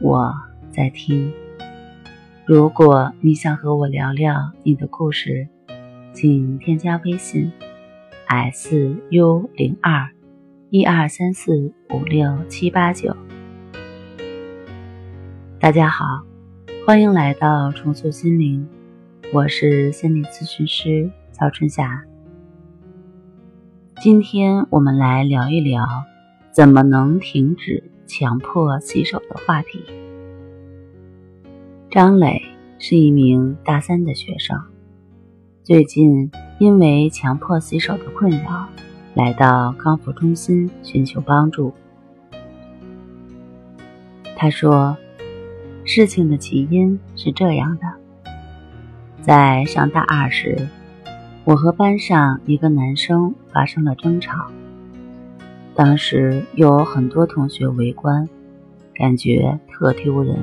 我在听。如果你想和我聊聊你的故事，请添加微信 s u 零二一二三四五六七八九。大家好，欢迎来到重塑心灵，我是心理咨询师曹春霞。今天我们来聊一聊，怎么能停止。强迫洗手的话题。张磊是一名大三的学生，最近因为强迫洗手的困扰，来到康复中心寻求帮助。他说，事情的起因是这样的：在上大二时，我和班上一个男生发生了争吵。当时有很多同学围观，感觉特丢人，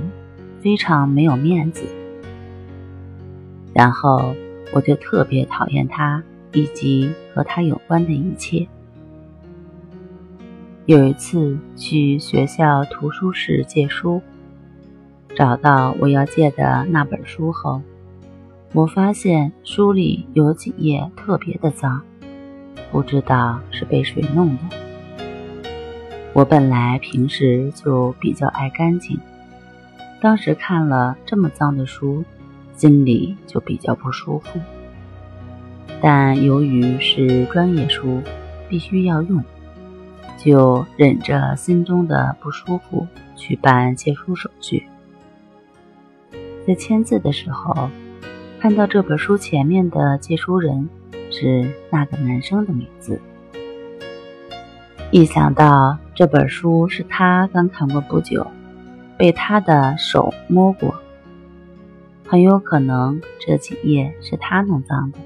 非常没有面子。然后我就特别讨厌他以及和他有关的一切。有一次去学校图书室借书，找到我要借的那本书后，我发现书里有几页特别的脏，不知道是被谁弄的。我本来平时就比较爱干净，当时看了这么脏的书，心里就比较不舒服。但由于是专业书，必须要用，就忍着心中的不舒服去办借书手续。在签字的时候，看到这本书前面的借书人是那个男生的名字。一想到这本书是他刚看过不久，被他的手摸过，很有可能这几页是他弄脏的，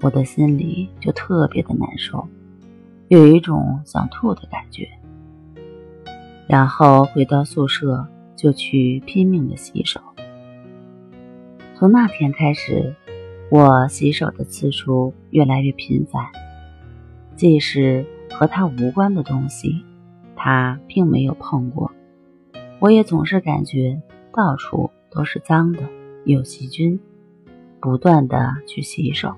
我的心里就特别的难受，有一种想吐的感觉。然后回到宿舍就去拼命的洗手。从那天开始，我洗手的次数越来越频繁，即使。和他无关的东西，他并没有碰过。我也总是感觉到处都是脏的，有细菌，不断的去洗手。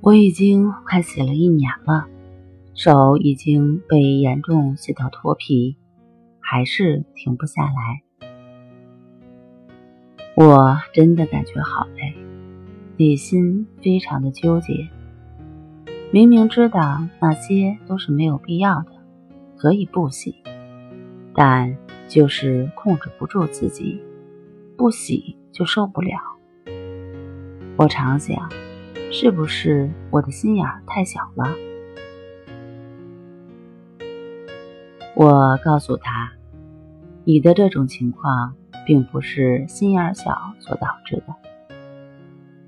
我已经快洗了一年了，手已经被严重洗到脱皮，还是停不下来。我真的感觉好累，内心非常的纠结。明明知道那些都是没有必要的，可以不洗，但就是控制不住自己，不洗就受不了。我常想，是不是我的心眼太小了？我告诉他，你的这种情况并不是心眼小所导致的。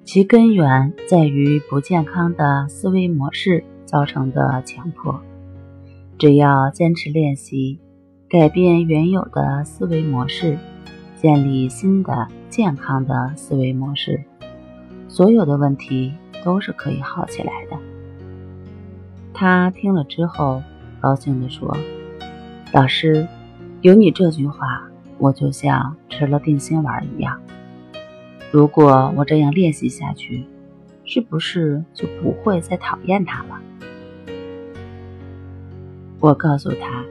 其根源在于不健康的思维模式造成的强迫。只要坚持练习，改变原有的思维模式，建立新的健康的思维模式，所有的问题都是可以好起来的。他听了之后，高兴地说：“老师，有你这句话，我就像吃了定心丸一样。”如果我这样练习下去，是不是就不会再讨厌他了？我告诉他，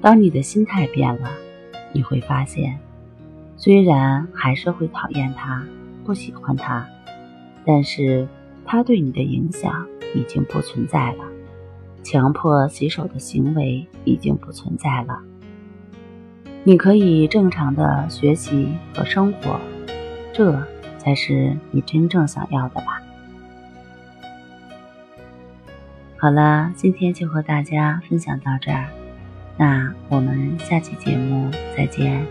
当你的心态变了，你会发现，虽然还是会讨厌他、不喜欢他，但是他对你的影响已经不存在了，强迫洗手的行为已经不存在了，你可以正常的学习和生活。这才是你真正想要的吧。好了，今天就和大家分享到这儿。那我们下期节目再见。